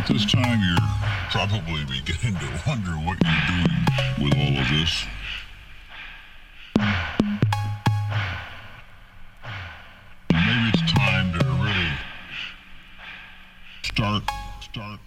About this time, you're probably beginning to wonder what you're doing with all of this. Maybe it's time to really start, start,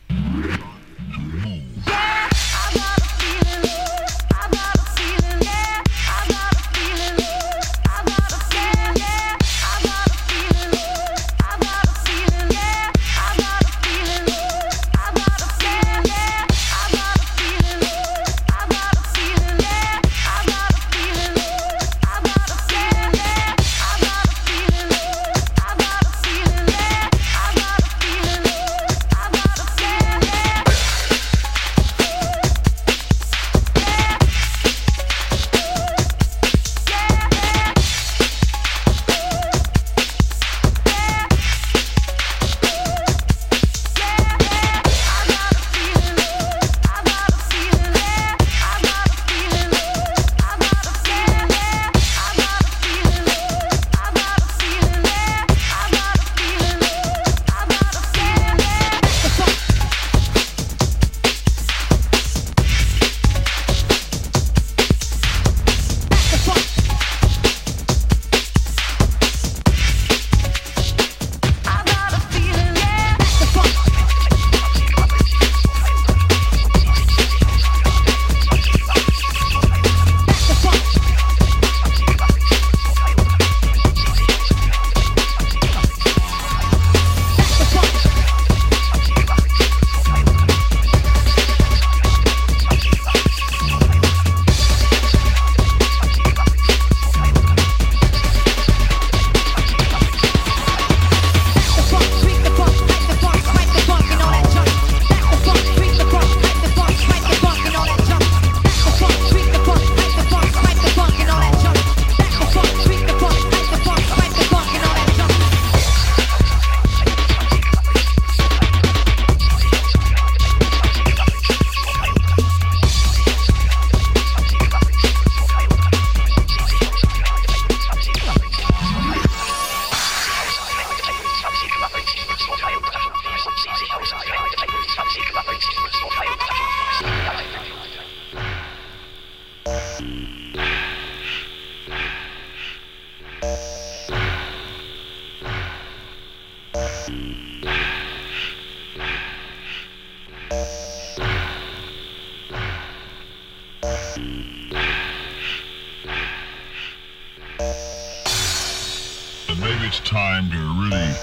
And maybe it's time to really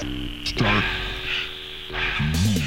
start to move.